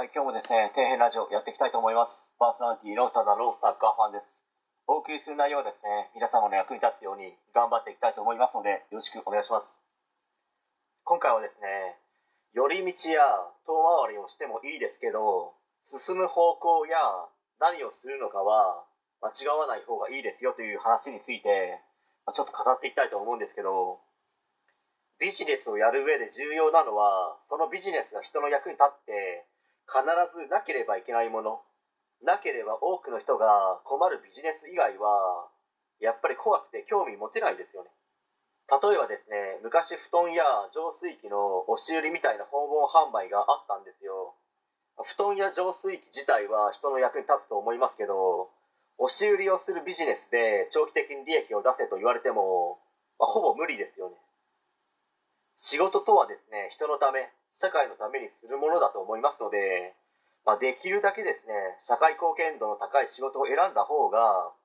はい、今日もですね、底辺ラジオやっていきたいと思います。パーソナリティのただのサッカーファンです。お送りする内容はですね、皆様の役に立つように頑張っていきたいと思いますので、よろしくお願いします。今回はですね、寄り道や遠回りをしてもいいですけど、進む方向や何をするのかは間違わない方がいいですよという話について、まちょっと語っていきたいと思うんですけど、ビジネスをやる上で重要なのは、そのビジネスが人の役に立って、必ずなければいけないもの。なければ多くの人が困るビジネス以外はやっぱり怖くて興味持てないですよね。例えばですね昔布団や浄水器の押し売りみたいな訪問販売があったんですよ。布団や浄水器自体は人の役に立つと思いますけど押し売りをするビジネスで長期的に利益を出せと言われても、まあ、ほぼ無理ですよね。仕事とはですね人のため社会のためにするものだと思いますので、まあ、できるだけですね社会貢献度の高い仕事を選んだ方が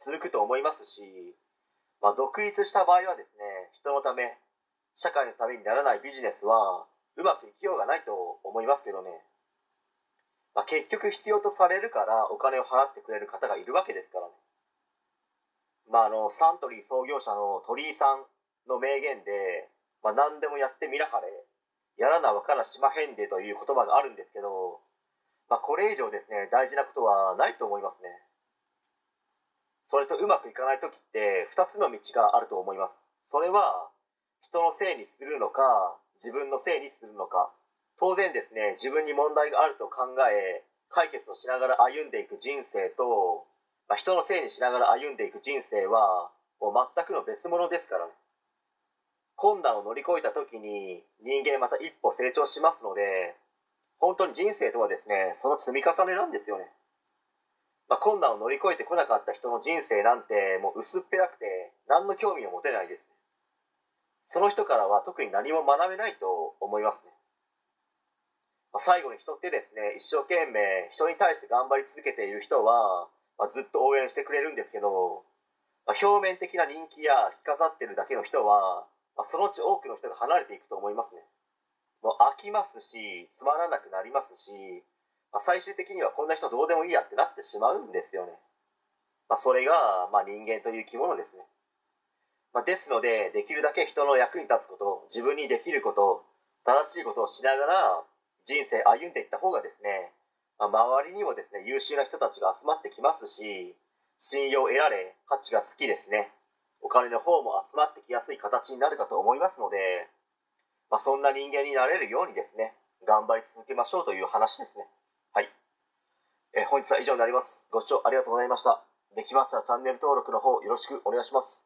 続くと思いますし、まあ、独立した場合はですね人のため社会のためにならないビジネスはうまくいきようがないと思いますけどね、まあ、結局必要とされるからお金を払ってくれる方がいるわけですからね、まあ、あのサントリー創業者の鳥居さんの名言で、まあ、何でもやってみらはれ。やらなわからしまへんでという言葉があるんですけど、まあ、これ以上ですね大事なことはないと思いますね。それとうまくいかない時って2つの道があると思います。それは人のせいにするのか自分のせいにするのか。当然ですね自分に問題があると考え解決をしながら歩んでいく人生と、まあ、人のせいにしながら歩んでいく人生はもう全くの別物ですからね。困難を乗り越えた時に人間また一歩成長しますので本当に人生とはですねその積み重ねなんですよね、まあ、困難を乗り越えてこなかった人の人生なんてもう薄っぺらくて何の興味を持てないです。その人からは特に何も学べないと思いますね、まあ、最後に人ってですね一生懸命人に対して頑張り続けている人は、まあ、ずっと応援してくれるんですけど、まあ、表面的な人気や着飾ってるだけの人はまあ、そのうち多くの人が離れていくと思いますね。もう飽きますしつまらなくなりますし、まあ、最終的にはこんな人どうでもいいやってなってしまうんですよね、まあ、それが、まあ、人間という生き物ですね、まあ、ですのでできるだけ人の役に立つこと自分にできること正しいことをしながら人生歩んでいった方がですね、まあ、周りにもですね優秀な人たちが集まってきますし信用を得られ価値がつきですね。お金の方も集まってきやすい形になるかと思いますので、まあ、そんな人間になれるようにですね頑張り続けましょうという話ですね。はい、え本日は以上になります。ご視聴ありがとうございました。できましたらチャンネル登録の方よろしくお願いします。